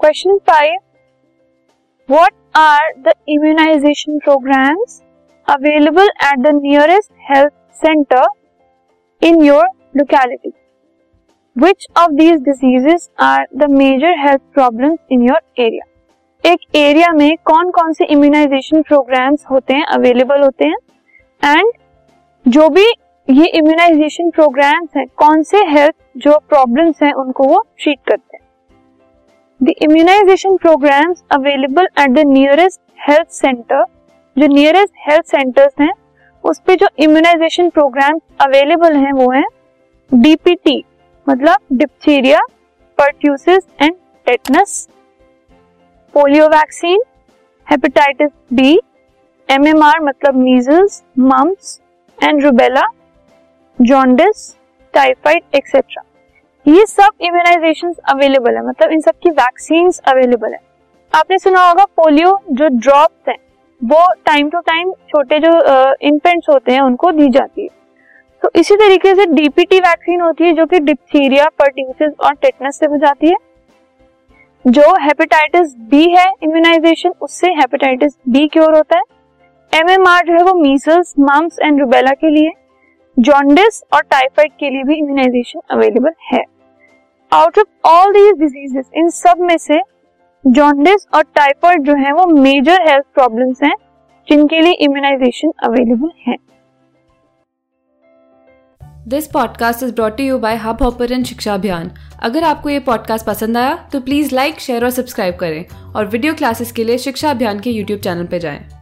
Question five what are the immunisation programmes available at the nearest health centre in your locality which of these diseases are the major health problem in your area एक area में कौन कौन से immunisation programmes होते हैं available होते हैं? And जो भी ये इम्यूनाइजेशन प्रोग्राम्स हैं, कौन से हेल्थ जो प्रॉब्लम्स हैं, उनको वो ट्रीट करते हैं? The immunisation programmes available at the nearest health centre जो नियरेस्ट हेल्थ सेंटर्स हैं, उस पे जो इम्यूनाइजेशन प्रोग्राम अवेलेबल हैं, वो हैं डीपीटी मतलब diphtheria pertussis and tetanus polio vaccine hepatitis B MMR मतलब measles mumps and rubella jaundice typhoid etcetera ये सब इम्यूनाइजेशन अवेलेबल है। मतलब इन सब की वैक्सीन अवेलेबल है। आपने सुना होगा पोलियो जो ड्रॉप्स हैं, वो टाइम टू टाइम छोटे जो इन्फेंट्स होते हैं, उनको दी जाती है। तो इसी तरीके से डीपीटी वैक्सीन होती है जो कि डिप्थीरिया पर्ट्यूसिस और टेटनस से बुझाती है। जो हेपेटाइटिस बी है इम्यूनाइजेशन उससे हेपेटाइटिस बी क्योर होता है। एमएमआर जो है वो मीजल्स मम्स एंड रुबेला के लिए। जॉन्डिस और टाइफाइड के लिए भी इम्यूनाइजेशन अवेलेबल है. Out of all these diseases इन सब में से जॉन्डिस और टाइफाइड जो है, वो मेजर हेल्थ प्रॉब्लम्स हैं, जिनके लिए इम्यूनाइजेशन अवेलेबल है. This podcast is brought you by Hubhopper Shiksha Abhiyan अगर आपको ये पॉडकास्ट पसंद आया तो प्लीज़ लाइक शेयर और सब्सक्राइब करें और वीडियो क्लासेस के लिए शिक्षा अभियान के यूट्यूब चैनल पर जाएँ।